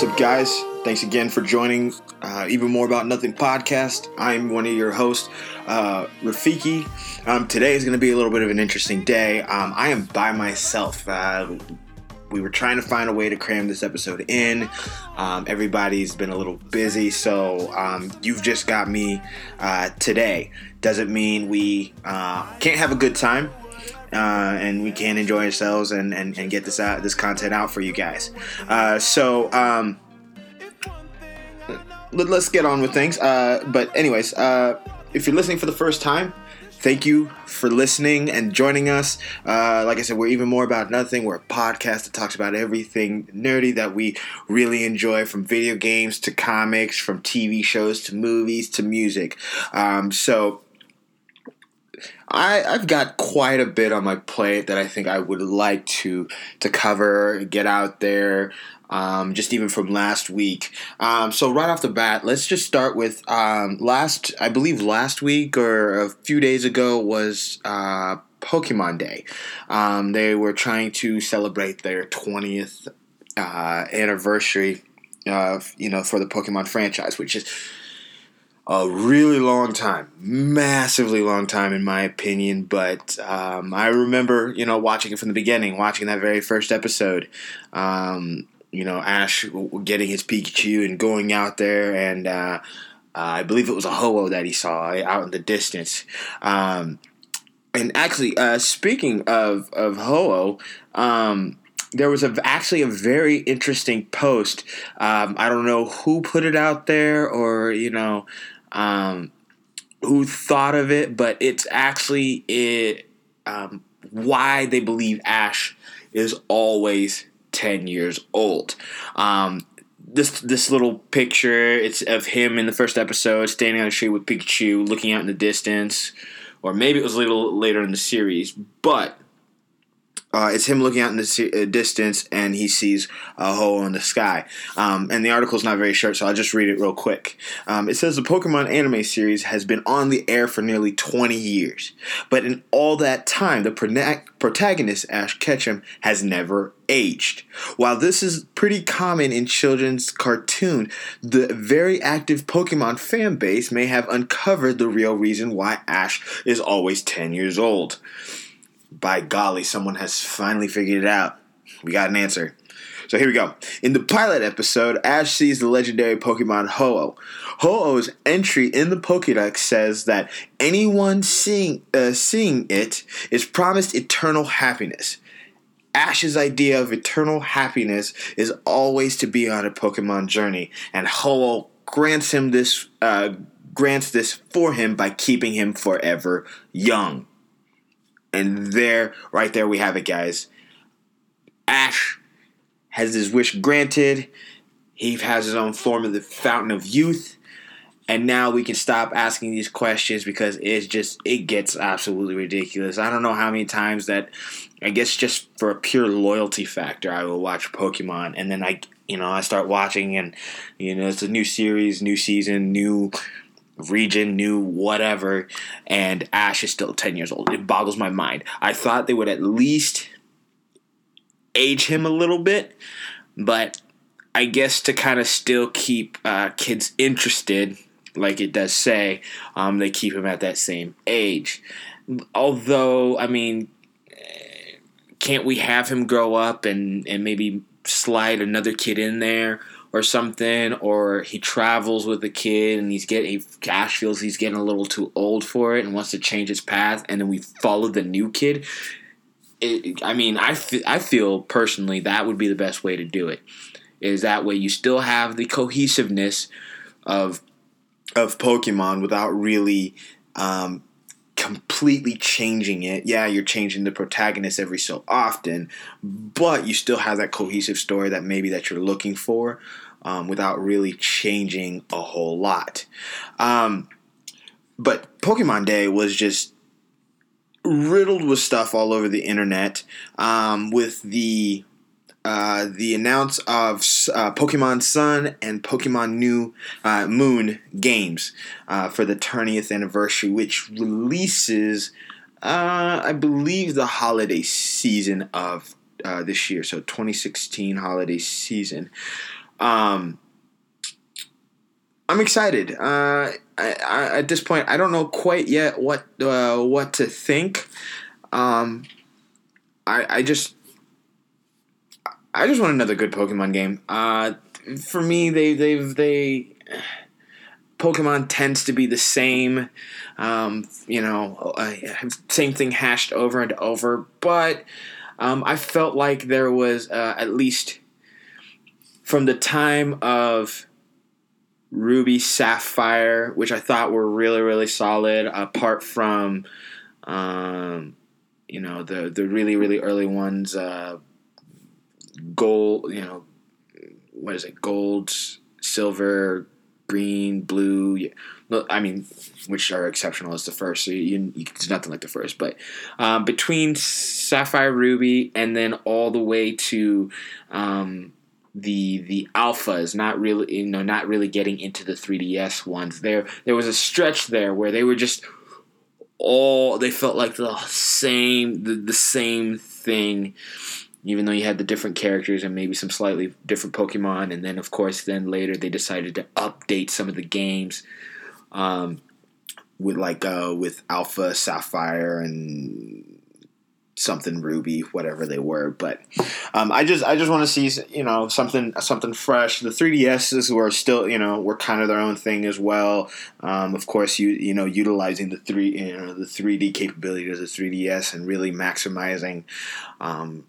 What's up, guys? Thanks again for joining uh, Even More About Nothing podcast. I'm one of your hosts, uh, Rafiki. Um, today is going to be a little bit of an interesting day. Um, I am by myself. Uh, we were trying to find a way to cram this episode in. Um, everybody's been a little busy, so um, you've just got me uh, today. Doesn't mean we uh, can't have a good time. Uh, and we can enjoy ourselves and, and, and get this out this content out for you guys. Uh, so um, let, us get on with things. Uh, but anyways, uh, if you're listening for the first time, thank you for listening and joining us. Uh, like I said, we're even more about nothing. We're a podcast that talks about everything nerdy that we really enjoy, from video games to comics, from TV shows to movies to music. Um, so I, I've got quite a bit on my plate that I think I would like to to cover, get out there. Um, just even from last week. Um, so right off the bat, let's just start with um, last. I believe last week or a few days ago was uh, Pokemon Day. Um, they were trying to celebrate their twentieth uh, anniversary. Uh, you know, for the Pokemon franchise, which is a really long time, massively long time in my opinion. But um, I remember, you know, watching it from the beginning, watching that very first episode. Um, you know, Ash getting his Pikachu and going out there, and uh, uh, I believe it was a Ho-Oh that he saw out in the distance. Um, and actually, uh, speaking of of Ho-Oh, um, there was a, actually a very interesting post. Um, I don't know who put it out there, or you know, um, who thought of it, but it's actually it um, why they believe Ash is always ten years old. Um, this this little picture it's of him in the first episode standing on a tree with Pikachu, looking out in the distance, or maybe it was a little later in the series, but uh, it's him looking out in the uh, distance and he sees a hole in the sky. Um, and the article is not very short, so I'll just read it real quick. Um, it says the Pokemon anime series has been on the air for nearly 20 years. But in all that time, the protagonist, Ash Ketchum, has never aged. While this is pretty common in children's cartoon, the very active Pokemon fan base may have uncovered the real reason why Ash is always 10 years old by golly, someone has finally figured it out. We got an answer. So here we go. In the pilot episode, Ash sees the legendary Pokemon Ho-Oh. Ho-Oh's entry in the Pokédex says that anyone seeing uh, seeing it is promised eternal happiness. Ash's idea of eternal happiness is always to be on a Pokemon journey, and Ho-Oh grants him this uh, grants this for him by keeping him forever young. And there, right there, we have it, guys. Ash has his wish granted. He has his own form of the fountain of youth. And now we can stop asking these questions because it's just, it gets absolutely ridiculous. I don't know how many times that, I guess just for a pure loyalty factor, I will watch Pokemon. And then I, you know, I start watching and, you know, it's a new series, new season, new region, new whatever, and Ash is still 10 years old. It boggles my mind. I thought they would at least age him a little bit, but I guess to kind of still keep uh, kids interested, like it does say, um, they keep him at that same age. Although, I mean, can't we have him grow up and, and maybe slide another kid in there? Or something, or he travels with a kid and he's getting Ash feels he's getting a little too old for it and wants to change his path, and then we follow the new kid. It, I mean, I, f- I feel personally that would be the best way to do it. Is that way you still have the cohesiveness of of Pokemon without really um, completely changing it. Yeah, you're changing the protagonist every so often, but you still have that cohesive story that maybe that you're looking for um, without really changing a whole lot. Um, but Pokemon Day was just riddled with stuff all over the internet um, with the uh, the announce of uh, Pokemon Sun and Pokemon New uh, Moon games uh, for the 20th anniversary, which releases, uh, I believe, the holiday season of this year, so 2016 holiday season. Um, I'm excited. I, I, at this point, I don't know quite yet what what to think. Um, I I just I just want another good Pokemon game. Uh, for me, they they've they Pokemon tends to be the same, um, you know, uh, same thing hashed over and over. But um, I felt like there was uh, at least from the time of Ruby Sapphire, which I thought were really really solid. Apart from, um, you know, the the really really early ones, uh, gold, you know, what is it, gold, silver, green, blue. I mean, which are exceptional as the first. So you, you it's nothing like the first. But um, between Sapphire, Ruby, and then all the way to um, the the alphas, not really you know not really getting into the 3ds ones. There there was a stretch there where they were just all they felt like the same the, the same thing even though you had the different characters and maybe some slightly different Pokemon. And then, of course, then later they decided to update some of the games um, with like uh, with Alpha Sapphire and something Ruby, whatever they were. But um, I just I just want to see you know something something fresh. The 3DSs were still you know were kind of their own thing as well. Um, of course, you you know utilizing the three you know the 3D capabilities of the 3DS and really maximizing. Um,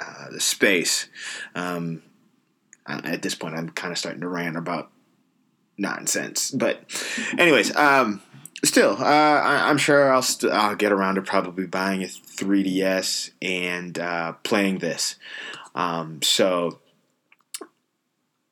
uh, the space. Um, at this point, I'm kind of starting to rant about nonsense. But, anyways, um, still, uh, I, am sure I'll st- I'll get around to probably buying a 3DS and uh, playing this. Um, so.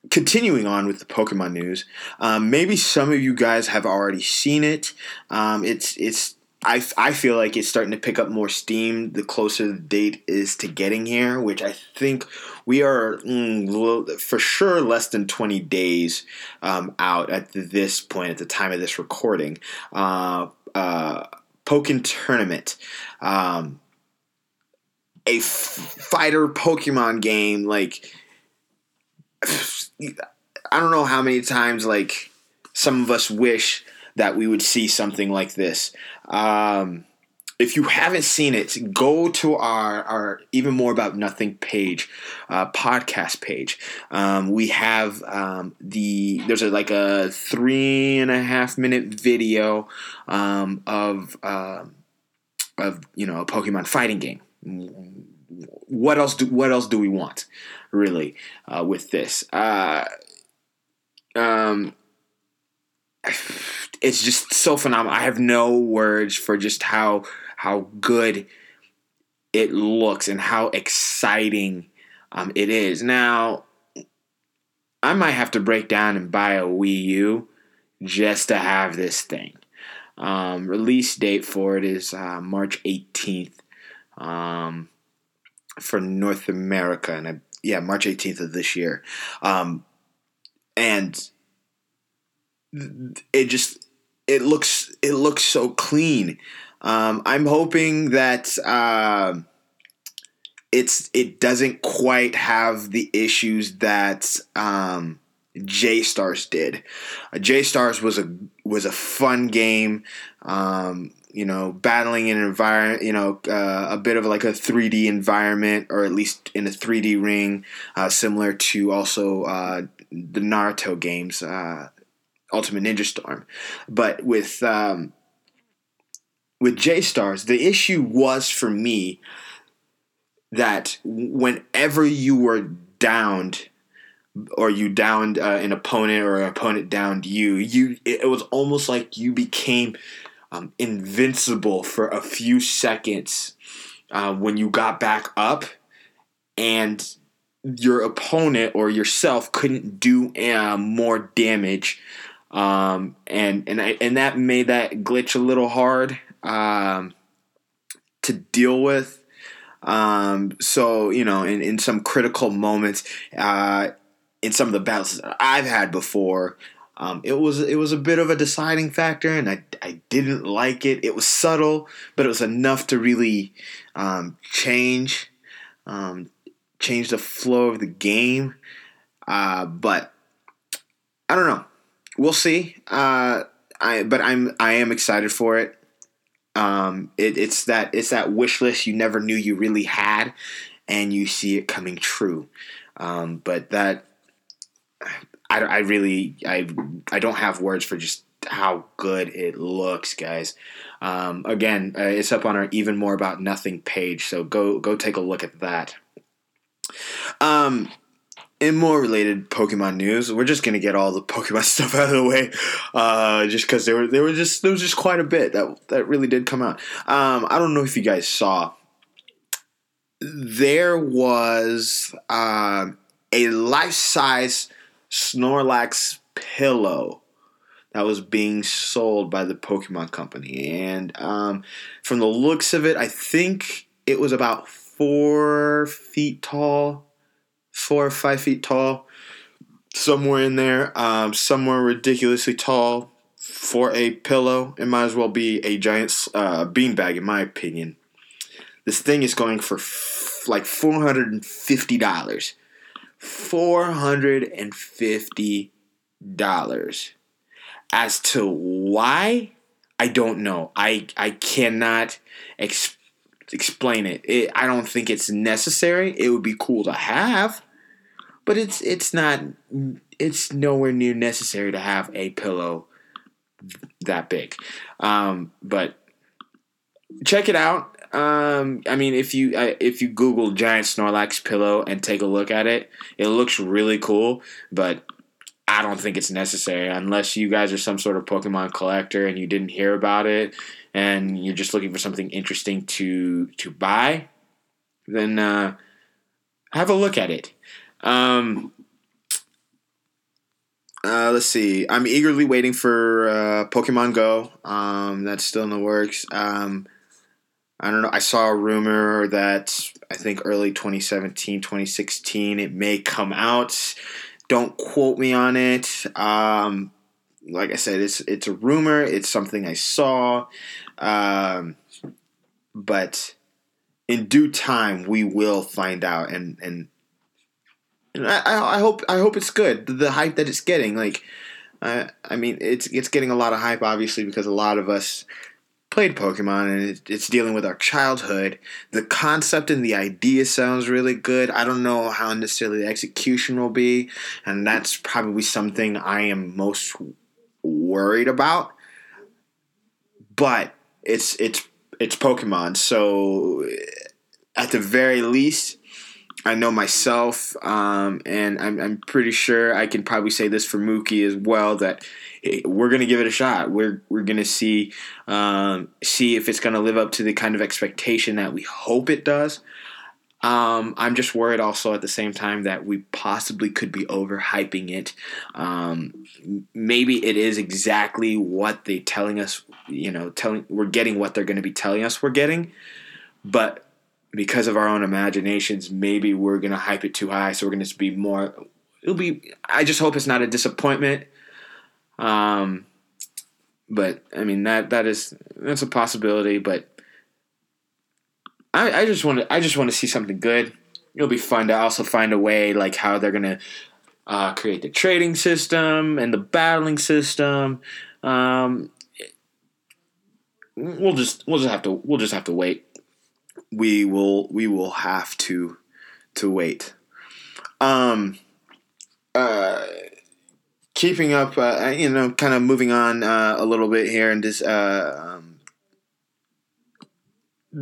Continuing on with the Pokemon news, um, maybe some of you guys have already seen it. Um, it's it's I, I feel like it's starting to pick up more steam the closer the date is to getting here, which I think we are mm, for sure less than 20 days um, out at this point, at the time of this recording. Uh, uh, Tournament. Um, a f- fighter Pokemon game, like, I don't know how many times, like, some of us wish that we would see something like this. Um, if you haven't seen it, go to our, our even more about nothing page, uh, podcast page. Um, we have um, the there's a, like a three and a half minute video um, of uh, of you know a Pokemon fighting game. What else do what else do we want really uh, with this? Uh, um, it's just so phenomenal. I have no words for just how how good it looks and how exciting um, it is. Now, I might have to break down and buy a Wii U just to have this thing. Um, release date for it is uh, March 18th um, for North America, and I, yeah, March 18th of this year. Um, and it just it looks it looks so clean. Um, I'm hoping that uh, it's it doesn't quite have the issues that um, J Stars did. Uh, J Stars was a was a fun game. Um, you know, battling in an environment, you know, uh, a bit of like a 3D environment, or at least in a 3D ring, uh, similar to also uh, the Naruto games. Ultimate Ninja Storm. But with um, with J Stars, the issue was for me that whenever you were downed or you downed uh, an opponent or an opponent downed you, you it was almost like you became um, invincible for a few seconds uh, when you got back up, and your opponent or yourself couldn't do uh, more damage um, and and I, and that made that glitch a little hard um, to deal with. Um, so you know, in, in some critical moments, uh, in some of the battles I've had before, um, it was it was a bit of a deciding factor, and I, I didn't like it. It was subtle, but it was enough to really um, change um, change the flow of the game. Uh, but I don't know. We'll see. Uh, I but I'm I am excited for it. Um, it, it's that it's that wish list you never knew you really had, and you see it coming true. Um, but that I, I really I I don't have words for just how good it looks, guys. Um, again, uh, it's up on our even more about nothing page, so go go take a look at that. Um, in more related Pokemon news, we're just gonna get all the Pokemon stuff out of the way, uh, just because there were there were just there was just quite a bit that that really did come out. Um, I don't know if you guys saw. There was uh, a life size Snorlax pillow that was being sold by the Pokemon Company, and um, from the looks of it, I think it was about four feet tall four or five feet tall, somewhere in there, um, somewhere ridiculously tall for a pillow. It might as well be a giant uh, beanbag, in my opinion. This thing is going for f- like four hundred and fifty dollars. Four hundred and fifty dollars. As to why, I don't know. I I cannot explain explain it. it. I don't think it's necessary. It would be cool to have, but it's it's not it's nowhere near necessary to have a pillow that big. Um, but check it out. Um, I mean, if you uh, if you Google giant Snorlax pillow and take a look at it, it looks really cool. But I don't think it's necessary unless you guys are some sort of Pokemon collector and you didn't hear about it and you're just looking for something interesting to to buy. Then uh, have a look at it. Um, uh, let's see. I'm eagerly waiting for uh, Pokemon Go. Um, that's still in the works. Um, I don't know. I saw a rumor that I think early 2017, 2016, it may come out. Don't quote me on it. Um, like I said, it's it's a rumor. It's something I saw. Um, but in due time, we will find out and and I, I hope I hope it's good. The hype that it's getting, like, uh, I mean, it's it's getting a lot of hype, obviously, because a lot of us played Pokemon and it's dealing with our childhood. The concept and the idea sounds really good. I don't know how necessarily the execution will be, and that's probably something I am most worried about. But it's it's it's Pokemon, so at the very least I know myself, um, and I'm, I'm pretty sure I can probably say this for Mookie as well that we're going to give it a shot. We're we're going to see um, see if it's going to live up to the kind of expectation that we hope it does. Um, I'm just worried also at the same time that we possibly could be overhyping it. Um, maybe it is exactly what they're telling us. You know, telling we're getting what they're going to be telling us we're getting, but because of our own imaginations, maybe we're gonna hype it too high, so we're gonna be more. It'll be. I just hope it's not a disappointment. Um, but I mean that that is that's a possibility. But I, I just want to I just want to see something good. It'll be fun to also find a way like how they're gonna uh, create the trading system and the battling system. Um, we'll just we'll just have to we'll just have to wait we will we will have to to wait. Um, uh, keeping up, uh, you know, kind of moving on uh, a little bit here and just. Uh, um,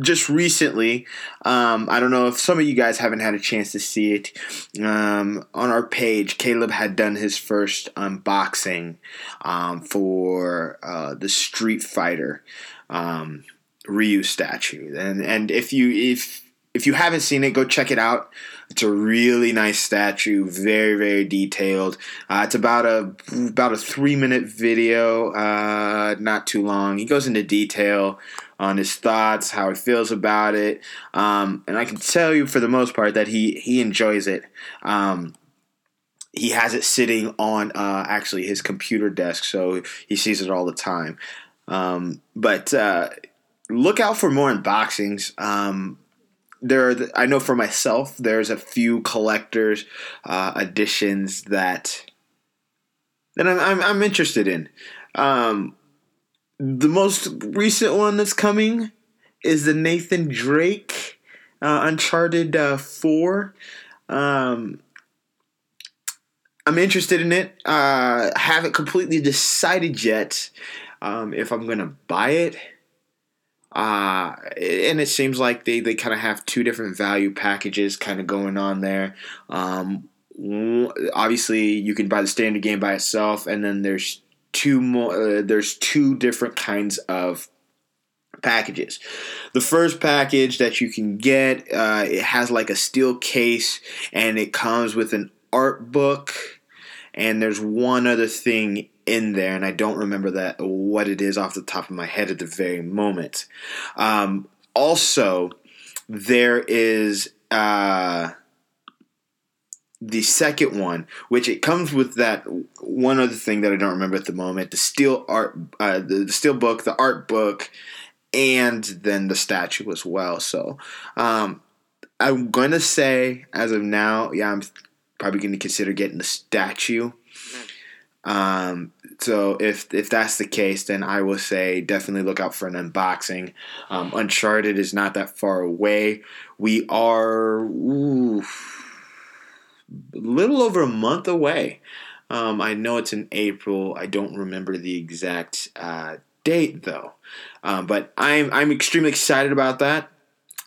just recently, um, I don't know if some of you guys haven't had a chance to see it. Um, on our page, Caleb had done his first unboxing um, for uh, the Street Fighter. Um, Ryu statue. And and if you if if you haven't seen it, go check it out. It's a really nice statue, very very detailed. Uh, it's about a about a three minute video, uh, not too long. He goes into detail on his thoughts, how he feels about it, um, and I can tell you for the most part that he he enjoys it. Um, he has it sitting on uh, actually his computer desk, so he sees it all the time. Um, but uh, look out for more unboxings. Um, there are, I know for myself, there's a few collectors uh, editions that that I'm, I'm, I'm interested in. Um, the most recent one that's coming is the Nathan Drake uh, Uncharted uh, 4. Um, I'm interested in it. Uh, haven't completely decided yet um, if I'm to buy it. Uh, and it seems like they, they kind of have two different value packages kind of going on there. Um, obviously, you can buy the standard game by itself, and then there's two more. Uh, there's two different kinds of packages. The first package that you can get, uh, it has like a steel case, and it comes with an art book, and there's one other thing in there, and I don't remember that what it is off the top of my head at the very moment. Um, also, there is uh, the second one, which it comes with that one other thing that I don't remember at the moment: the steel art, uh, the, the steel book, the art book, and then the statue as well. So, um, I'm gonna say as of now, yeah, I'm probably gonna consider getting the statue. Um, so if if that's the case, then I will say definitely look out for an unboxing. Um, Uncharted is not that far away. We are ooh, a little over a month away. Um, I know it's in April. I don't remember the exact uh, date though, um, but I'm I'm extremely excited about that.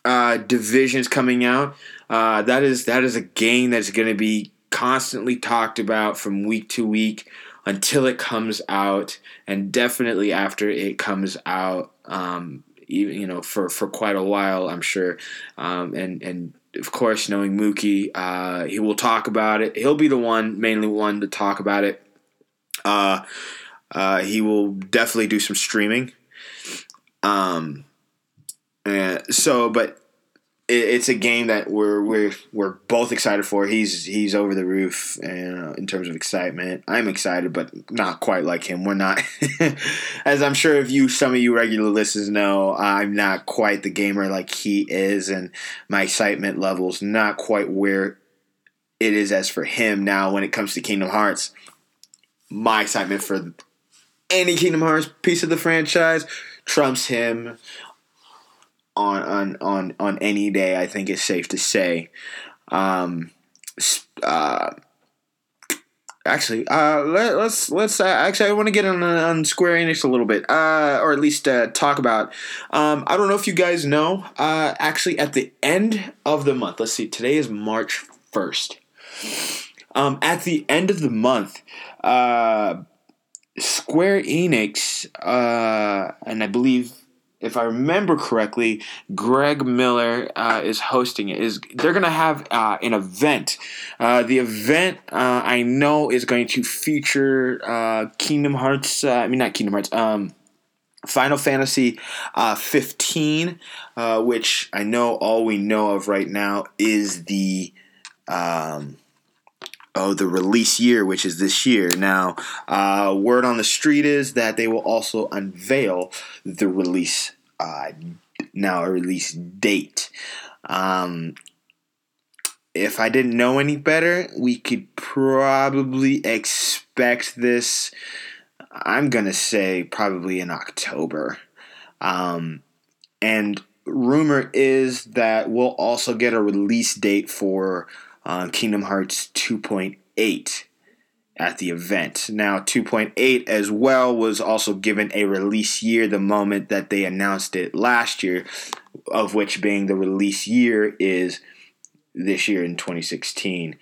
Uh, Division's coming out. Uh, that is that is a game that's going to be constantly talked about from week to week until it comes out, and definitely after it comes out. Um, even, you know, for, for quite a while, I'm sure. Um, and and of course, knowing Mookie, uh, he will talk about it. He'll be the one, mainly one, to talk about it. Uh, uh, he will definitely do some streaming. Um, and so, but it's a game that we're we're we're both excited for. He's he's over the roof and, uh, in terms of excitement. I'm excited, but not quite like him. We're not, as I'm sure if you some of you regular listeners know, I'm not quite the gamer like he is, and my excitement levels not quite where it is as for him now when it comes to Kingdom Hearts. My excitement for any Kingdom Hearts piece of the franchise trumps him on on on on any day. I think it's safe to say. Um, uh, actually, uh, let, us let's, let's uh, actually I want to get on on Square Enix a little bit, uh, or at least uh, talk about. Um, I don't know if you guys know. Uh, actually, at the end of the month, let's see. Today is March first. Um, at the end of the month, uh, Square Enix, uh, and I believe if I remember correctly, Greg Miller uh, is hosting it. Is they're gonna have uh, an event. Uh, the event uh, I know is going to feature uh, Kingdom Hearts. Uh, I mean, not Kingdom Hearts. Um, Final Fantasy 15, which I know all we know of right now is the. Um, oh, the release year, which is this year. Now, uh, word on the street is that they will also unveil the release uh, now a release date. Um, if I didn't know any better, we could probably expect this. I'm gonna say probably in October. Um, and rumor is that we'll also get a release date for uh, Kingdom Hearts 2.8 at the event. Now, 2.8 as well was also given a release year the moment that they announced it last year, of which being the release year is this year in 2016.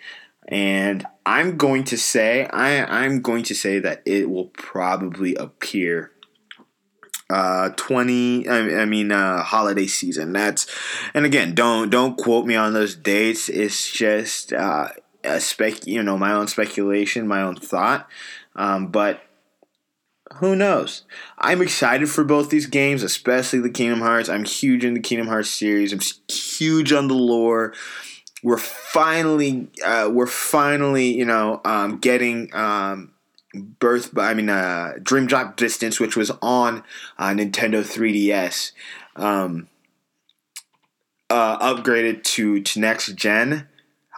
And I'm going to say I, I'm going to say that it will probably appear uh 20 i, I mean uh holiday season. That's and again don't don't quote me on those dates. It's just uh a spec you know my own speculation my own thought. Um, but who knows? I'm excited for both these games especially the kingdom hearts. I'm huge in the kingdom hearts series. I'm huge on the lore. We're finally uh, we're finally you know um, getting um, birth i mean uh, dream drop distance which was on uh, nintendo 3ds um, uh, upgraded to to next gen.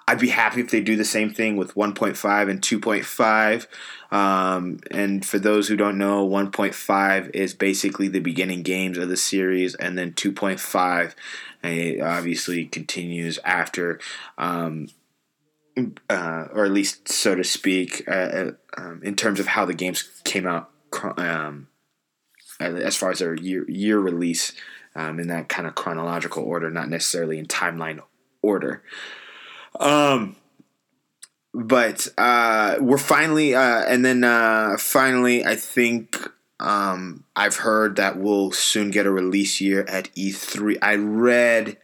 I'd be happy if they do the same thing with 1.5 and 2.5. Um, and for those who don't know, 1.5 is basically the beginning games of the series, and then 2.5 it obviously continues after, um, uh, or at least so to speak, uh, uh um, in terms of how the games came out, um, as far as their year year release, um, in that kind of chronological order, not necessarily in timeline order. Um, but uh, we're finally, uh, and then uh, finally, I think um, I've heard that we'll soon get a release year at E3. I read,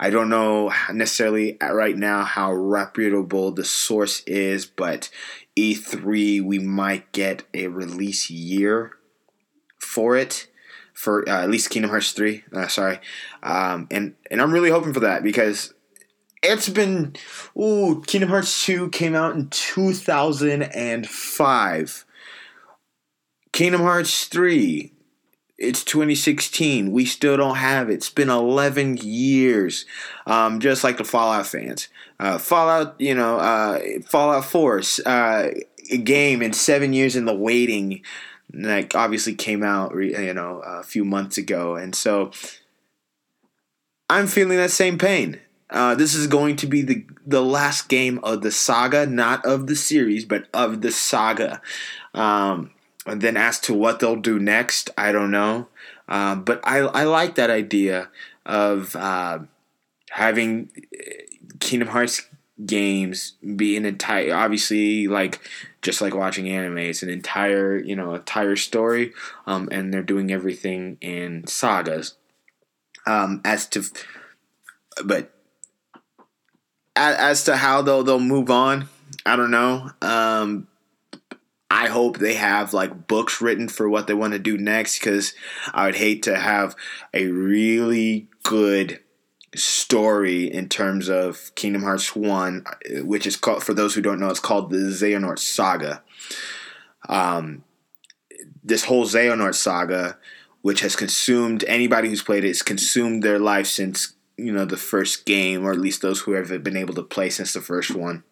I don't know necessarily right now how reputable the source is, but E3 we might get a release year for it for uh, at least Kingdom Hearts 3. Uh, sorry, um, and and I'm really hoping for that because it's been ooh Kingdom Hearts 2 came out in 2005. Kingdom Hearts 3 it's 2016. We still don't have it. It's been 11 years. Um, just like the Fallout fans. Uh, Fallout, you know, uh, Fallout 4 uh, game in seven years in the waiting, like obviously came out, you know, a few months ago. And so I'm feeling that same pain. Uh, this is going to be the the last game of the saga, not of the series, but of the saga. Um, and then as to what they'll do next, I don't know. Uh, but I I like that idea of uh, having Kingdom Hearts games be an entire obviously like just like watching anime it's an entire you know entire story um, and they're doing everything in sagas um, as to but as, as to how they'll they'll move on, I don't know. Um, I hope they have like books written for what they want to do next because I would hate to have a really good story in terms of Kingdom Hearts 1, which is called, for those who don't know, it's called the Xehanort Saga. Um, this whole Xehanort Saga, which has consumed anybody who's played it, has consumed their life since you know the first game, or at least those who have been able to play since the first one.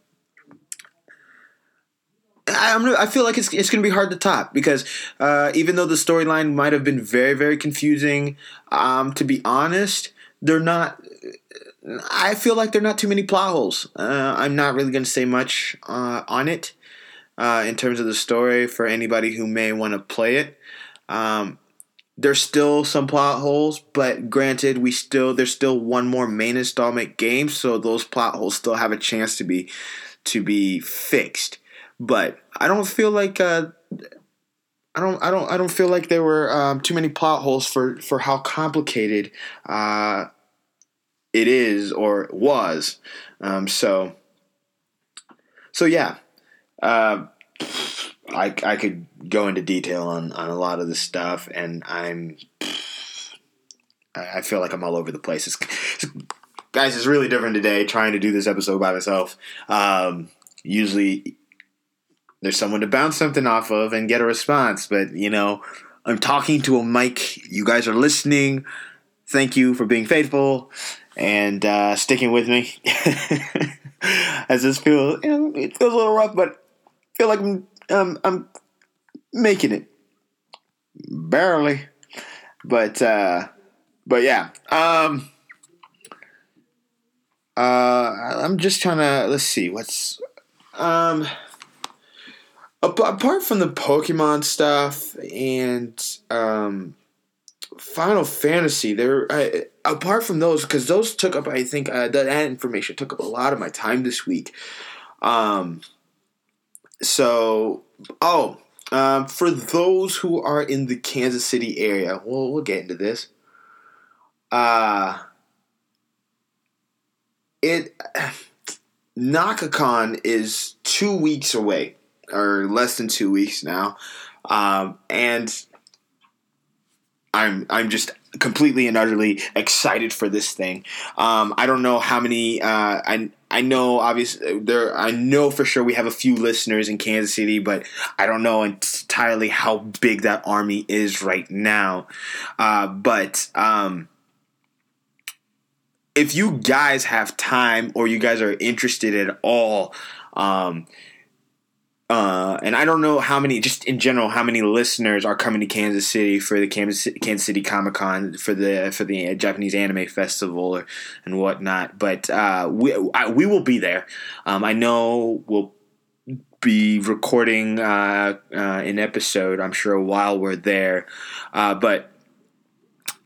I'm, I feel like it's, it's going to be hard to top because uh, even though the storyline might have been very, very confusing, um, to be honest, they're not. I feel like there are not too many plot holes. Uh, I'm not really going to say much uh, on it uh, in terms of the story for anybody who may want to play it. Um, there's still some plot holes, but granted, we still there's still one more main installment game, so those plot holes still have a chance to be to be fixed. But I don't feel like uh, I don't I don't I don't feel like there were um, too many plot holes for for how complicated uh, it is or was. Um, so so yeah. Uh, I, I could go into detail on, on a lot of the stuff, and I'm I feel like I'm all over the place. It's, it's, guys, it's really different today. Trying to do this episode by myself. Um, usually, there's someone to bounce something off of and get a response, but you know, I'm talking to a mic. You guys are listening. Thank you for being faithful and uh, sticking with me. As this feels, you know, it feels a little rough, but I feel like I'm um, I'm making it barely, but uh, but yeah. Um, uh, I'm just trying to let's see what's um apart from the Pokemon stuff and um Final Fantasy, there uh, apart from those because those took up I think uh, that information took up a lot of my time this week. Um, so, oh, um, for those who are in the Kansas City area, well, we'll get into this. Uh, it Naka-Kon is two weeks away, or less than two weeks now, um, and I'm I'm just completely and utterly excited for this thing. Um, I don't know how many. Uh, I I know obviously there. I know for sure we have a few listeners in Kansas City, but I don't know entirely how big that army is right now. Uh, but um, if you guys have time or you guys are interested at all, um, uh, and I don't know how many, just in general, how many listeners are coming to Kansas City for the Kansas City, Kansas City Comic Con for the for the Japanese Anime Festival or, and whatnot. But uh, we I, we will be there. Um, I know we'll be recording uh, uh, an episode. I'm sure while we're there, uh, but.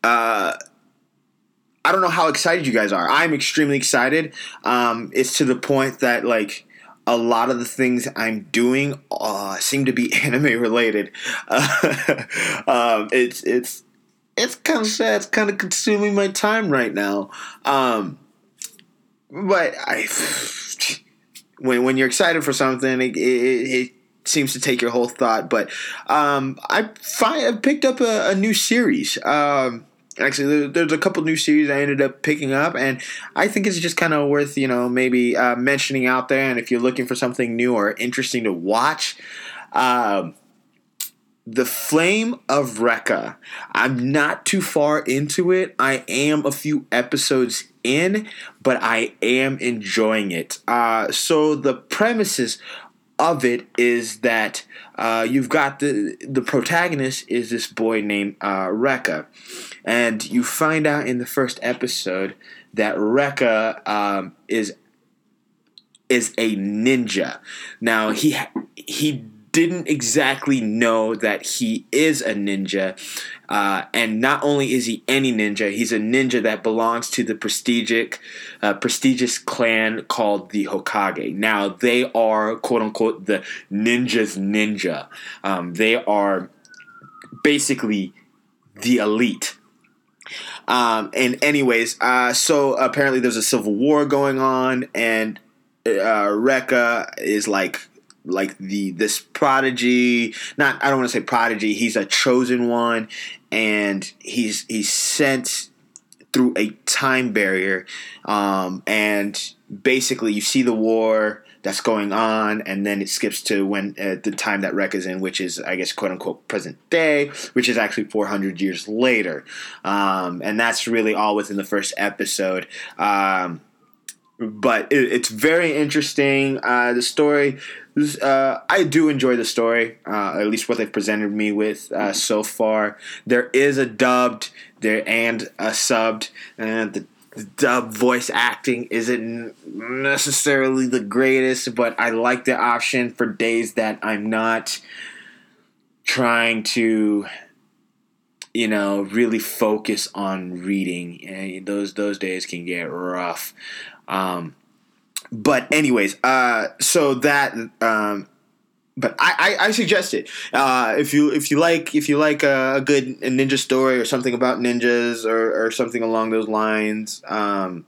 I don't know how excited you guys are. I'm extremely excited. Um, it's to the point that like a lot of the things I'm doing uh, seem to be anime related. Uh, um, it's it's it's kind of sad. It's kind of consuming my time right now. Um, but I when when you're excited for something, it, it, it seems to take your whole thought. But um, I find I picked up a, a new series. Um, actually there's a couple new series i ended up picking up and i think it's just kind of worth you know maybe uh, mentioning out there and if you're looking for something new or interesting to watch um, the Flame of Recca. I'm not too far into it. I am a few episodes in, but I am enjoying it. Uh, so the premises of it is that uh, you've got the the protagonist is this boy named uh, and you find out in the first episode that Rekka um, is is a ninja. Now he he didn't exactly know that he is a ninja. Uh, and not only is he any ninja, he's a ninja that belongs to the prestigious, uh, prestigious clan called the Hokage. Now, they are, quote unquote, the ninja's ninja. Um, they are basically the elite. Um, and, anyways, uh, so apparently there's a civil war going on, and uh, Rekka is like like the this prodigy not i don't want to say prodigy he's a chosen one and he's he's sent through a time barrier um, and basically you see the war that's going on and then it skips to when uh, the time that Rek is in which is i guess quote unquote present day which is actually 400 years later um, and that's really all within the first episode um, but it, it's very interesting. Uh, the story, uh, I do enjoy the story, uh, at least what they've presented me with uh, so far. There is a dubbed there and a subbed, and the dub voice acting isn't necessarily the greatest, but I like the option for days that I'm not trying to you know really focus on reading. And those those days can get rough. Um, but anyways, uh, so that um, but I, I, I, suggest it uh, if you if you like if you like a, a, good ninja story or something about ninjas or, or something along those lines. Um,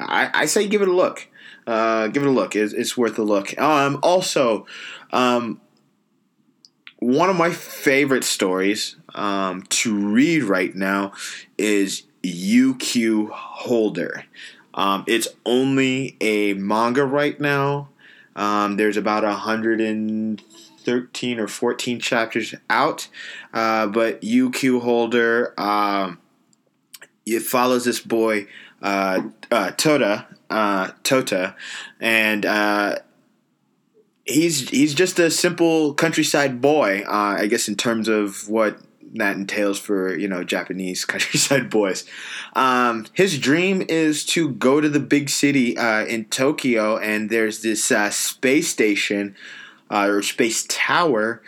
I, I say give it a look. Uh, give it a look. It's, it's worth a look. Um, also, um, one of my favorite stories um, to read right now is UQ Holder. Um, it's only a manga right now. Um, there's about 113 or 14 chapters out. Uh, but UQ Holder, um, it follows this boy, uh, uh, Tota, uh, Tota, and uh, he's he's just a simple countryside boy. Uh, I guess in terms of what that entails for you know Japanese countryside boys. Um, his dream is to go to the big city uh, in Tokyo, and there's this uh, space station uh, or space tower.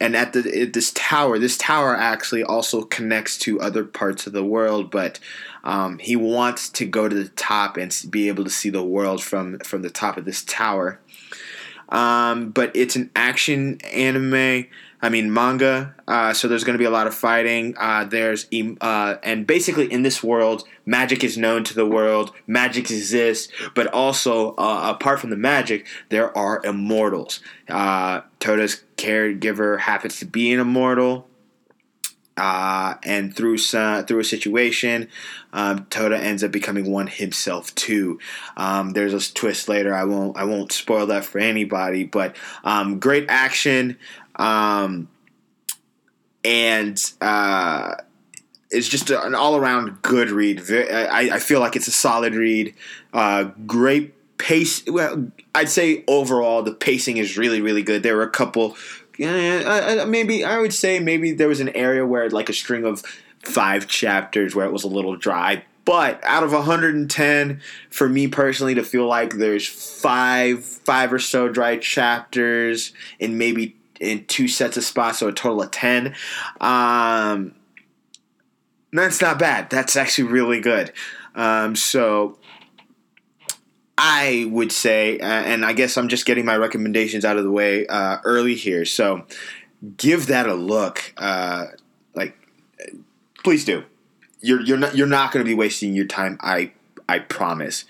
And at the at this tower, this tower actually also connects to other parts of the world, but um, he wants to go to the top and be able to see the world from from the top of this tower. Um, but it's an action anime. I mean manga. Uh, so there's going to be a lot of fighting. Uh, there's uh, and basically in this world, magic is known to the world. Magic exists, but also uh, apart from the magic, there are immortals. Uh, Tota's caregiver happens to be an immortal. Uh, and through some, through a situation, um, Tota ends up becoming one himself too. Um, there's a twist later. I won't I won't spoil that for anybody. But um, great action, um, and uh, it's just an all around good read. I, I feel like it's a solid read. Uh, great pace. Well, I'd say overall the pacing is really really good. There were a couple. Maybe I would say maybe there was an area where like a string of five chapters where it was a little dry. But out of 110, for me personally, to feel like there's five, five or so dry chapters and maybe in two sets of spots, so a total of 10. Um, that's not bad. That's actually really good. Um, so I would say, uh, and I guess I'm just getting my recommendations out of the way uh, early here. So give that a look. Uh, like, please do. You're you're not you're not going to be wasting your time. I I promise.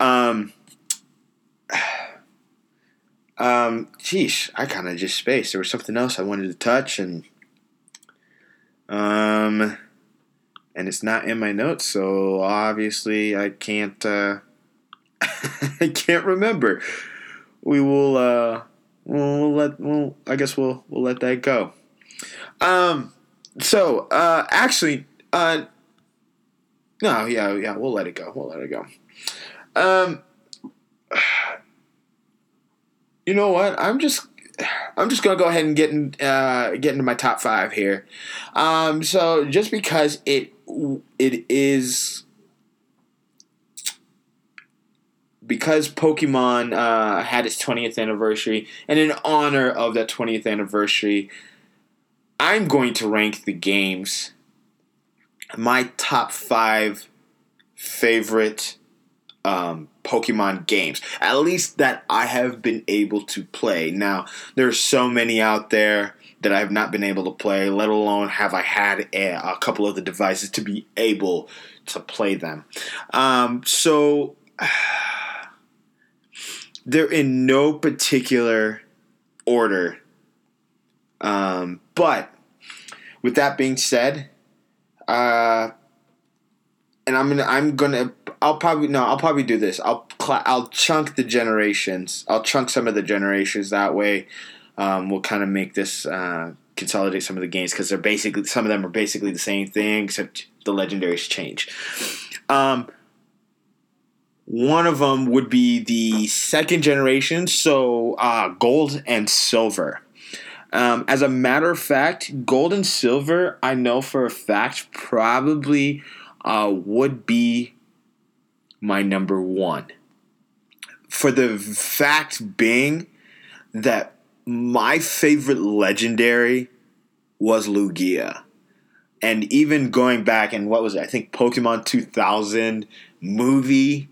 Um. Um, geez, I kind of just spaced. There was something else I wanted to touch, and um, and it's not in my notes, so obviously I can't. Uh, I can't remember. We will. Uh, we'll, let. We'll. I guess we'll. We'll let that go. Um. So, uh, actually, uh, no, yeah, yeah, we'll let it go. We'll let it go. Um you know what? I'm just I'm just gonna go ahead and get in, uh, get into my top five here. Um, so just because it it is because Pokemon uh, had its 20th anniversary, and in honor of that 20th anniversary, I'm going to rank the games my top five favorite um, Pokemon games, at least that I have been able to play. Now, there are so many out there that I have not been able to play, let alone have I had a, a couple of the devices to be able to play them. Um, so, they're in no particular order. Um, but with that being said, uh, and I'm gonna I'm gonna I'll probably no I'll probably do this. I'll cl- I'll chunk the generations. I'll chunk some of the generations that way. Um, we'll kind of make this uh, consolidate some of the games because they're basically some of them are basically the same thing except the legendaries change. Um, one of them would be the second generation, so uh, gold and silver. Um, as a matter of fact, gold and silver, I know for a fact, probably uh, would be my number one. For the fact being that my favorite legendary was Lugia. And even going back and what was it? I think Pokemon 2000 movie,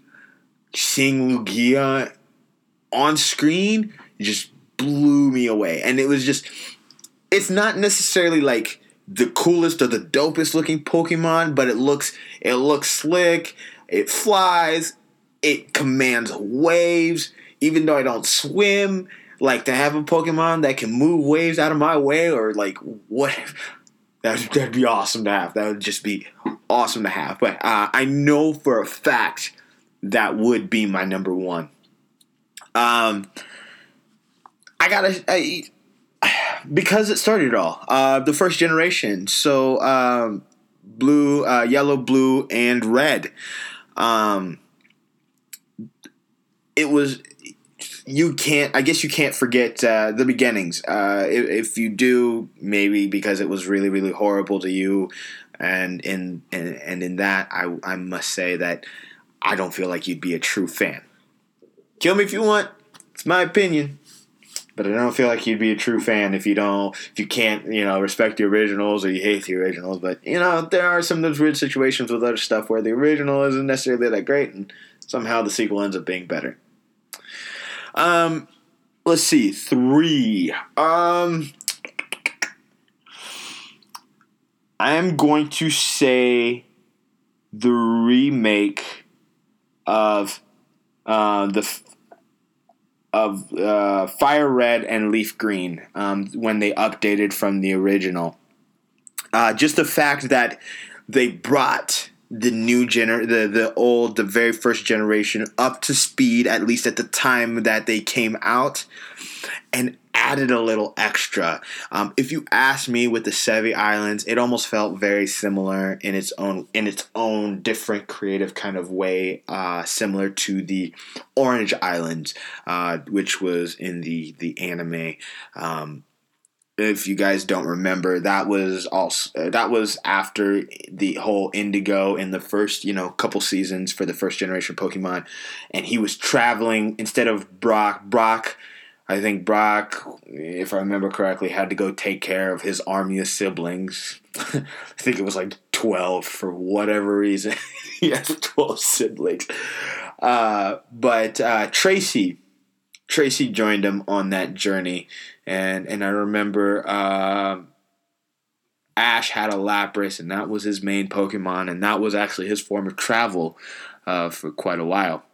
seeing Lugia on screen just blew me away. And it was just, it's not necessarily like the coolest or the dopest looking Pokemon, but it looks it looks slick. It flies. It commands waves. Even though I don't swim, like to have a Pokemon that can move waves out of my way, or like what? That'd, that'd be awesome to have. That would just be awesome to have. But uh, I know for a fact that would be my number one. Um, I gotta. I, because it started it all. Uh, the first generation. So um, blue, uh, yellow, blue, and red. Um, it was. You can't. I guess you can't forget uh, the beginnings. Uh, if, if, you do, maybe because it was really, really horrible to you, and in and, and in that, I I must say that I don't feel like you'd be a true fan. Kill me if you want. It's my opinion. But I don't feel like you'd be a true fan if you don't, if you can't, you know, respect the originals or you hate the originals. But you know, there are some of those weird situations with other stuff where the original isn't necessarily that great, and somehow the sequel ends up being better. Um, let's see, three. Um, I am going to say the remake of uh, the of uh, Fire Red and Leaf Green um, when they updated from the original. Uh, just the fact that they brought the new gener the the old the very first generation up to speed at least at the time that they came out and added a little extra. Um, if you ask me, with the Sevii Islands, it almost felt very similar in its own in its own different creative kind of way, uh, similar to the Orange Islands, uh, which was in the the anime. Um, if you guys don't remember, that was also uh, that was after the whole Indigo in the first you know couple seasons for the first generation Pokemon, and he was traveling instead of Brock. Brock, I think Brock, if I remember correctly, had to go take care of his army of siblings. I think it was like twelve for whatever reason. he has twelve siblings, uh, but uh, Tracey Tracey joined him on that journey, and and I remember uh, Ash had a Lapras, and that was his main Pokemon, and that was actually his form of travel uh, for quite a while.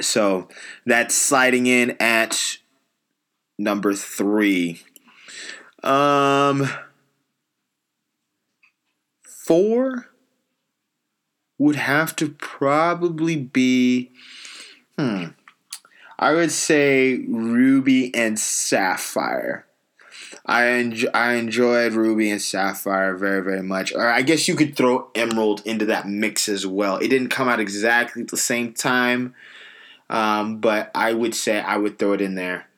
So that's sliding in at number three. Um, four would have to probably be. Hmm. I would say Ruby and Sapphire. I enjoy, I enjoyed Ruby and Sapphire very very much. Or I guess you could throw Emerald into that mix as well. It didn't come out exactly at the same time, um, but I would say I would throw it in there.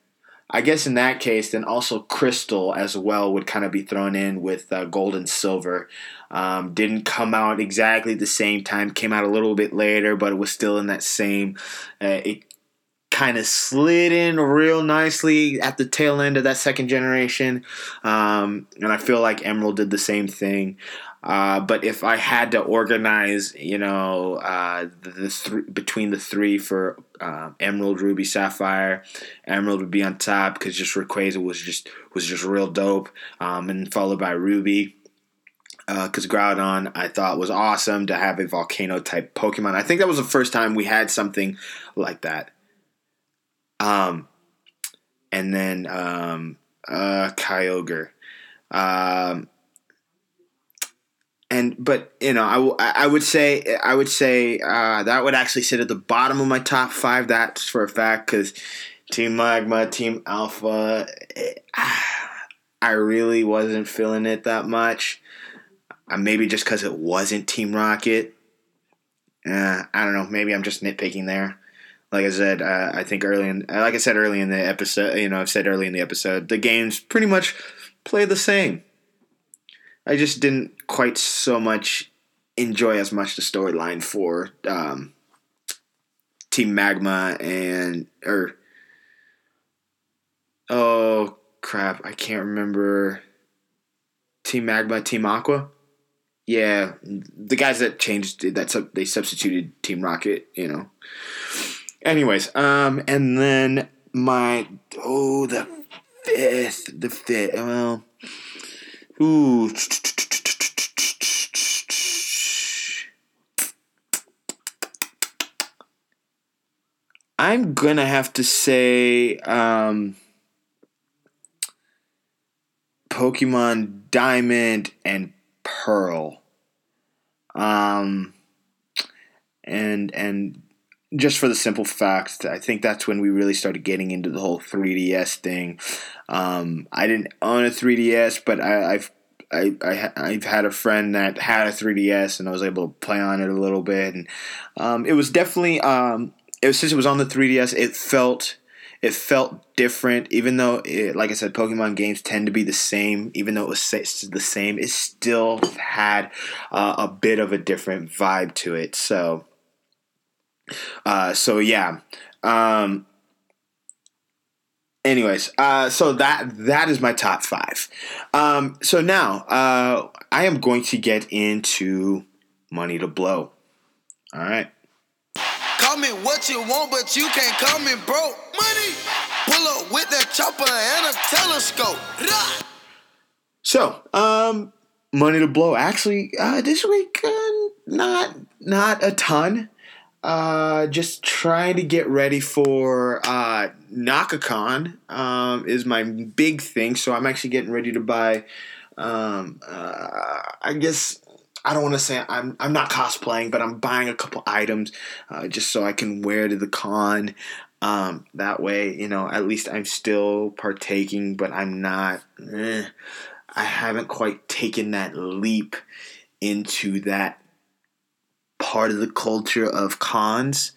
I guess in that case, then also Crystal as well would kind of be thrown in with uh, Gold and Silver. Um, didn't come out exactly the same time. Came out a little bit later, but it was still in that same. Uh, it kind of slid in real nicely at the tail end of that second generation. Um, and I feel like Emerald did the same thing. Uh, but if I had to organize, you know, uh, the, the th- between the three for uh, Emerald, Ruby, Sapphire, Emerald would be on top because just Rayquaza was just was just real dope, um, and followed by Ruby because uh, Groudon I thought was awesome to have a volcano type Pokemon. I think that was the first time we had something like that. Um, and then um, uh, Kyogre. Um, and but you know I, w- I would say I would say uh, that would actually sit at the bottom of my top five. That's for a fact because Team Magma, Team Alpha, it, I really wasn't feeling it that much. Uh, maybe just because it wasn't Team Rocket. Uh, I don't know. Maybe I'm just nitpicking there like I said, uh, I think early in, like I said early in the episode, you know, I've said early in the episode, the games pretty much play the same. I just didn't quite so much enjoy as much the storyline for um, Team Magma and or oh crap, I can't remember Team Magma, Team Aqua. Yeah, the guys that changed that they substituted Team Rocket, you know. Anyways, um, and then my oh the fifth, the fifth. Well, ooh. I'm gonna have to say um, Pokemon Diamond and Pearl. Um, and and just for the simple fact, I think that's when we really started getting into the whole 3DS thing. Um, I didn't own a 3DS, but I, I've I, I I've had a friend that had a 3DS, and I was able to play on it a little bit, and um, it was definitely um, it was, since it was on the 3DS, it felt it felt different. Even though, it, like I said, Pokemon games tend to be the same. Even though it was the same, it still had uh, a bit of a different vibe to it. So uh, so yeah. Um, anyways, uh, so that that is my top five. Um, so now uh, I am going to get into money to blow. All right. Call me what you want, but you can't call me broke. Money. Pull up with that chopper and a telescope. So, um, money to blow. Actually, uh, this week, uh, not not a ton. Uh, just trying to get ready for uh, Naka-Kon um, is my big thing. So I'm actually getting ready to buy. Um, uh, I guess I don't want to say I'm I'm not cosplaying, but I'm buying a couple items uh, just so I can wear to the con. Um, that way, you know, at least I'm still partaking, but I'm not. Eh, I haven't quite taken that leap into that part of the culture of cons.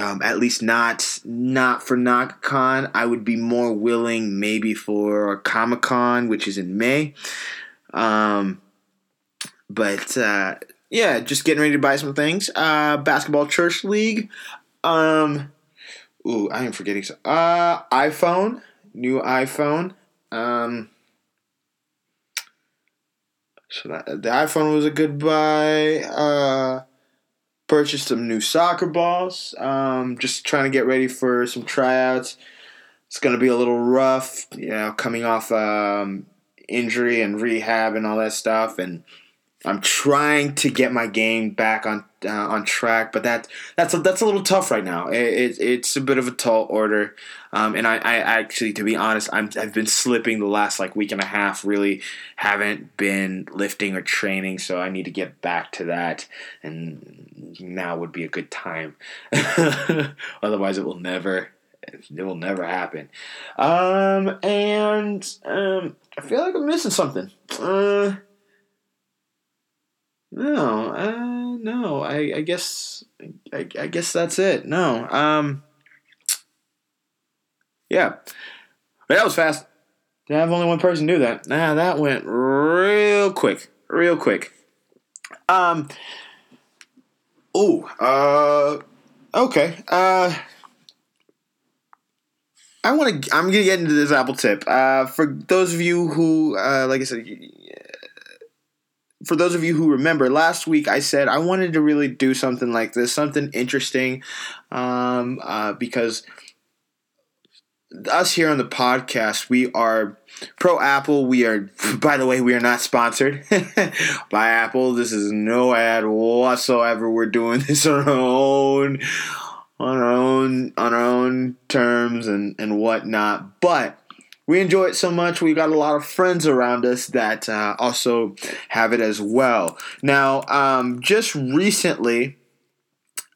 Um, at least not not for Naka-Kon. I would be more willing maybe for Comic Con, which is in May. Um, but uh, yeah, just getting ready to buy some things. Uh, basketball church league. Um, ooh, I am forgetting. So, uh, iPhone, new iPhone. Um, so that, the iPhone was a good buy. Uh, purchased some new soccer balls. Um, just trying to get ready for some tryouts. It's gonna be a little rough, you know, coming off um, injury and rehab and all that stuff, and I'm trying to get my game back on uh, on track, but that that's a, that's a little tough right now. It, it, it's a bit of a tall order, um, and I, I actually, to be honest, I'm, I've been slipping the last like week and a half. Really, haven't been lifting or training, so I need to get back to that. And now would be a good time. Otherwise, it will never it will never happen. Um, and um, I feel like I'm missing something. Uh, no, uh, no. I, I guess I, I guess that's it. No. Um. Yeah, that was fast. To have only one person do that. Nah, that went real quick, real quick. Um. Oh. Uh. Okay. Uh. I want to. I'm gonna get into this Apple tip. Uh, for those of you who, uh, like I said, for those of you who remember, last week I said I wanted to really do something like this, something interesting, um, uh, because us here on the podcast, we are pro Apple. We are, by the way, we are not sponsored by Apple. This is no ad whatsoever. We're doing this on our own, on our own, on our own terms and and whatnot. But we enjoy it so much. We got a lot of friends around us that uh, also have it as well. Now, um, just recently,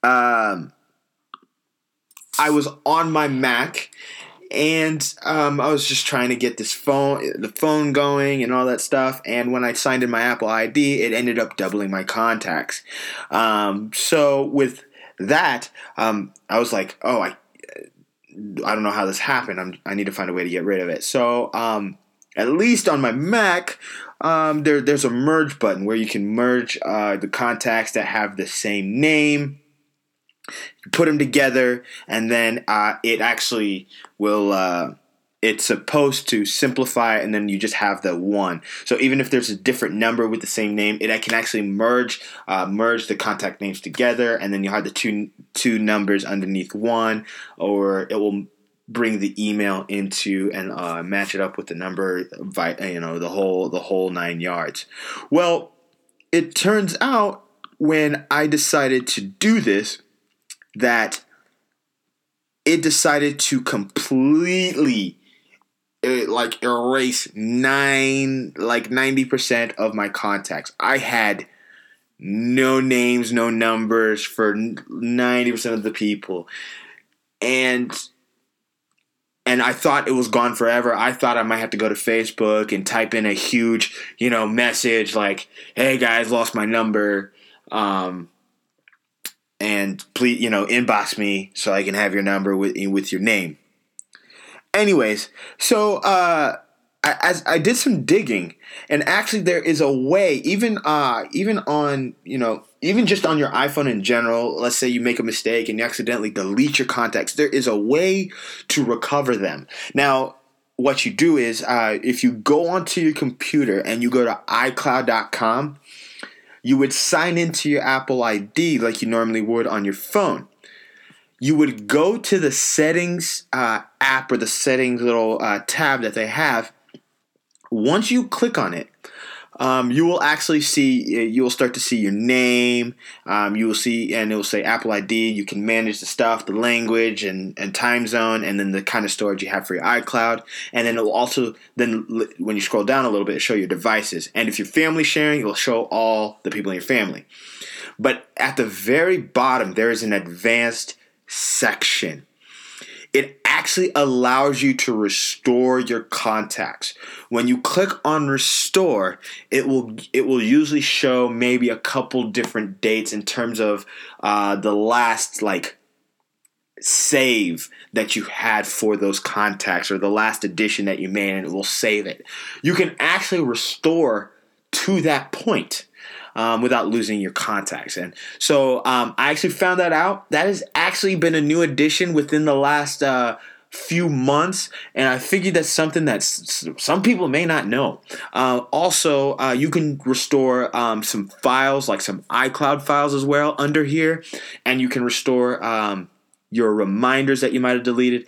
um, I was on my Mac and um, I was just trying to get this phone, the phone going, and all that stuff. And when I signed in my Apple ID, it ended up doubling my contacts. Um, so with that, um, I was like, "Oh, I I don't know how this happened. I'm, I need to find a way to get rid of it. So, um, at least on my Mac, um, there, there's a merge button where you can merge uh, the contacts that have the same name. Put them together, and then uh, it actually will. It's supposed to simplify and then you just have the one. So even if there's a different number with the same name it can actually merge uh, merge the contact names together and then you have the two two numbers underneath one or it will bring the email into and uh, match it up with the number you know the whole the whole nine yards. Well it turns out when i decided to do this that it decided to completely it, like erase nine like 90% of my contacts i had no names no numbers for 90% of the people and and I thought it was gone forever. I thought I might have to go to Facebook and type in a huge, you know, message like, "Hey guys, lost my number." Um, and please, you know, inbox me so I can have your number with with your name. Anyways, so uh, as I did some digging, and actually there is a way, even uh, even on you know, even just on your iPhone in general. Let's say you make a mistake and you accidentally delete your contacts. There is a way to recover them. Now, what you do is uh, if you go onto your computer and you go to iCloud.com, you would sign into your Apple ID like you normally would on your phone you would go to the settings uh, app or the settings little uh, tab that they have. Once you click on it, um, you will actually see you will start to see your name um, you will see and it will say apple id you can manage the stuff the language and, and time zone and then the kind of storage you have for your icloud. And then it will also then when you scroll down a little bit show your devices. And if you're family sharing it will show all the people in your family. But at the very bottom there is an advanced section. it actually allows you to restore your contacts. When you click on restore, it will it will usually show maybe a couple different dates in terms of uh, the last like save that you had for those contacts or the last addition that you made and it will save it. You can actually restore to that point um, without losing your contacts. And so um, I actually found that out. That has actually been a new addition within the last uh, few months, and I figured that's something that some people may not know. Uh, also, uh, you can restore um, some files, like some iCloud files as well, under here, and you can restore um, your reminders that you might have deleted,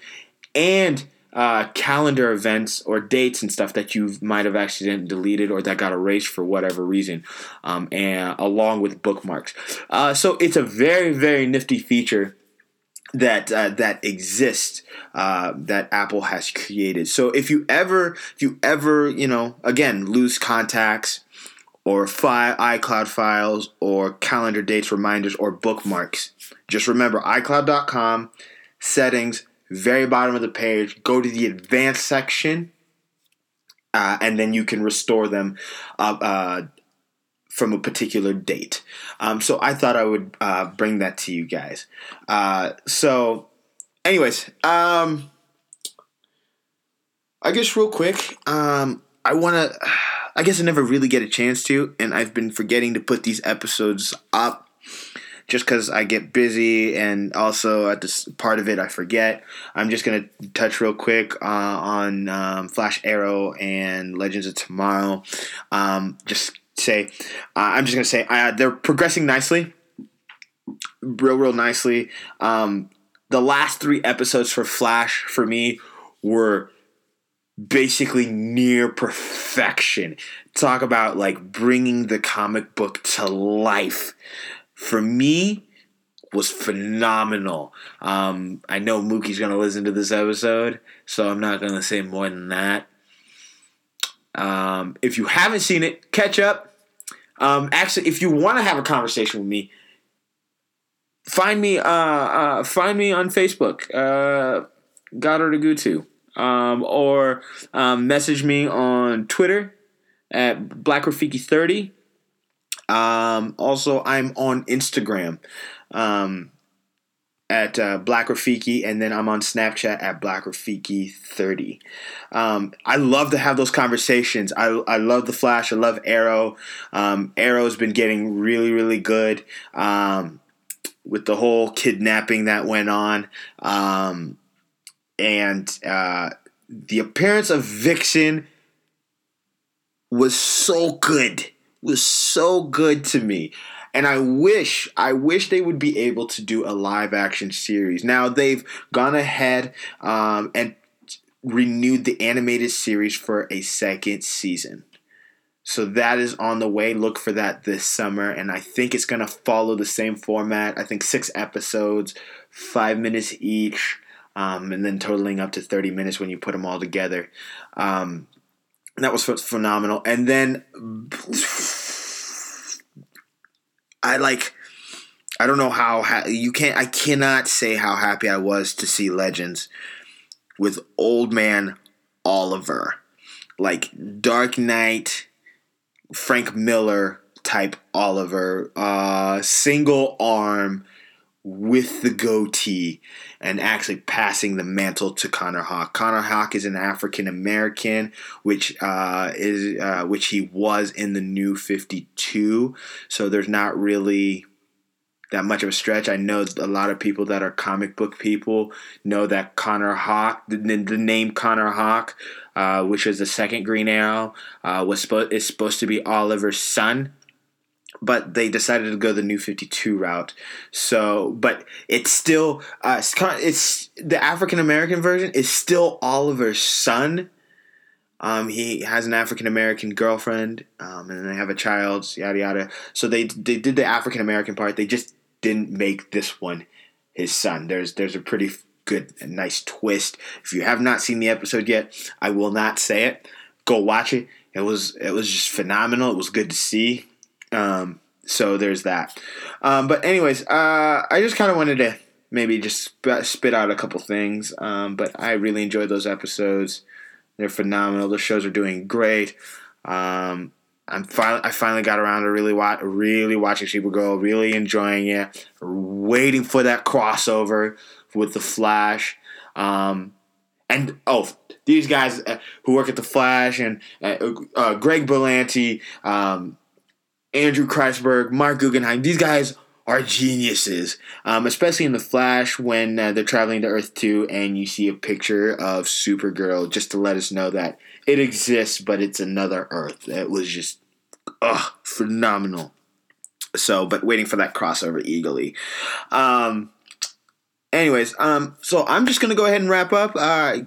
and uh, calendar events or dates and stuff that you might have accidentally deleted or that got erased for whatever reason, um, and along with bookmarks. Uh, so it's a very very nifty feature that uh, that exists uh, that Apple has created. So if you ever if you ever you know again lose contacts or fi- iCloud files or calendar dates, reminders, or bookmarks, just remember iCloud.com settings very bottom of the page, go to the advanced section, uh, and then you can restore them uh, uh, from a particular date. Um, so I thought I would uh, bring that to you guys. Uh, so, anyways, um, I guess real quick, um, I want to. I guess I never really get a chance to, and I've been forgetting to put these episodes up just because I get busy and also at this part of it I forget. I'm just gonna touch real quick uh, on um, Flash Arrow and Legends of Tomorrow. Um, just say uh, I'm just gonna say uh, they're progressing nicely, real real nicely. Um, the last three episodes for Flash for me were basically near perfection. Talk about like bringing the comic book to life for me was phenomenal. Um, I know Mookie's gonna listen to this episode, so I'm not gonna say more than that. Um, if you haven't seen it, catch up. Um, actually, if you want to have a conversation with me, find me. Uh, uh, find me on Facebook, uh, Goddard Agutu, um, or um, message me on Twitter at Black Rafiki 30 um, also, I'm on Instagram um, at uh, Black Rafiki, and then I'm on Snapchat at Black Rafiki 30. Um, I love to have those conversations. I, I love the Flash. I love Arrow. Um, Arrow's been getting really, really good um, with the whole kidnapping that went on. Um, and uh, the appearance of Vixen was so good was so good to me. And I wish, I wish they would be able to do a live action series. Now they've gone ahead um, and renewed the animated series for a second season. So that is on the way. Look for that this summer. And I think it's going to follow the same format. I think six episodes, five minutes each, um, and then totaling up to 30 minutes when you put them all together. Um, that was phenomenal. And then I like I don't know how ha- you can't I cannot say how happy I was to see Legends with old man Oliver. Like Dark Knight Frank Miller type Oliver, uh single arm with the goatee and actually passing the mantle to Connor Hawke. Connor Hawke is an African American, which uh, is uh, which he was in the New Fifty Two. So there's not really that much of a stretch. I know a lot of people that are comic book people know that Connor Hawke, the, the name Connor Hawke, uh, which is the second Green Arrow, uh, was spo- is supposed to be Oliver's son but they decided to go the new 52 route. So but it's still uh, it's, the african american version is still oliver's son. Um, he has an african american girlfriend um, and they have a child yada yada. So they they did the african american part. They just didn't make this one his son. There's there's a pretty good nice twist. If you have not seen the episode yet i will not say it. Go watch it. It was it was just phenomenal. It was good to see um, so there's that. Um, but anyways, uh, I just kind of wanted to maybe just sp- spit out a couple things. Um, but I really enjoyed those episodes. They're phenomenal. The shows are doing great. Um, I'm finally, I finally got around to really watch, really watching Supergirl, really enjoying it, waiting for that crossover with the Flash. Um, and oh, these guys uh, who work at the Flash and uh, uh, Greg Berlanti, um, Andrew Kreisberg, Marc Guggenheim, these guys are geniuses, um, especially in the Flash when uh, they're traveling to Earth two and you see a picture of Supergirl, just to let us know that it exists, but it's another Earth. It was just, ugh, phenomenal. So, but waiting for that crossover eagerly. Um, anyways, um, so I'm just gonna go ahead and wrap up. Uh,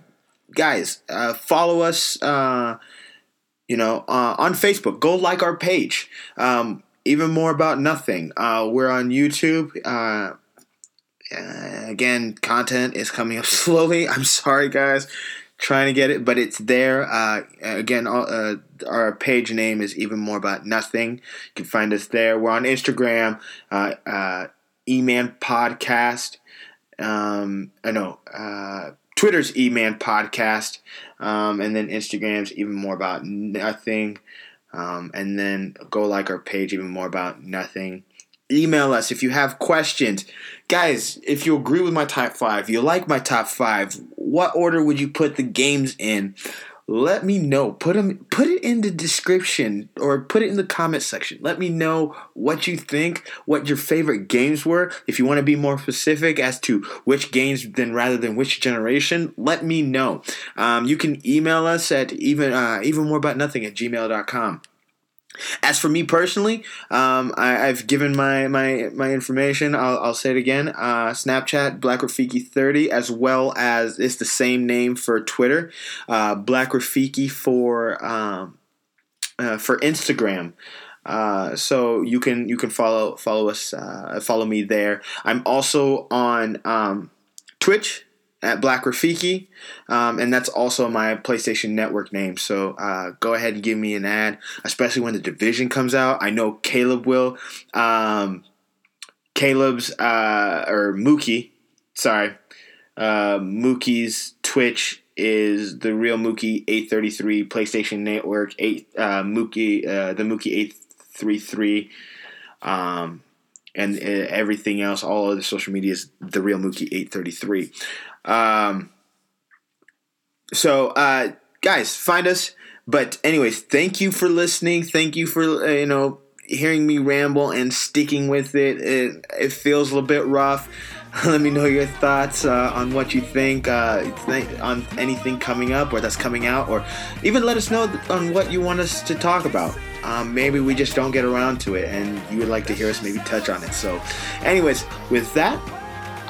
guys, uh, follow us. Uh, you know, uh, on Facebook. Go like our page. Um, even more about nothing. Uh, we're on YouTube. Uh, again, content is coming up slowly. I'm sorry, guys. Trying to get it, but it's there. Uh, again, uh, our page name is even more about nothing. You can find us there. We're on Instagram, uh, uh, E-Man Podcast. Um, I know Twitter's E-Man Podcast, um, and then Instagram's even more about nothing. Um, and then go like our page even more about nothing. Email us if you have questions. Guys, if you agree with my top five, you like my top five, what order would you put the games in? Let me know. Put them put it in the description or put it in the comment section. Let me know what you think, what your favorite games were. If you want to be more specific as to which games then rather than which generation, let me know. Um, you can email us at even uh, even more about nothing at gmail.com. As for me personally, um, I, have given my, my, my information. I'll, I'll say it again. Uh, Snapchat, Black Rafiki 30, as well as it's the same name for Twitter, uh, Black Rafiki for um, uh, for Instagram. Uh, so you can you can follow follow us uh, follow me there. I'm also on um, Twitch at Black Rafiki, um, and that's also my PlayStation Network name. So uh, go ahead and give me an add, especially when the division comes out. I know Caleb will. Um, Caleb's uh, or Mookie, sorry, uh, Mookie's Twitch is the real Mookie eight thirty three PlayStation Network eight uh, Mookie uh, the Mookie eight three three. Um, and uh, everything else, all other social media is the real Mookie eight thirty three. Um, so, uh, guys, find us. But, anyways, thank you for listening. Thank you for, uh, you know, hearing me ramble and sticking with it. It, it feels a little bit rough. Let me know your thoughts uh, on what you think uh, on anything coming up or that's coming out, or even let us know on what you want us to talk about. Um, maybe we just don't get around to it and you would like to hear us maybe touch on it. So, anyways, with that,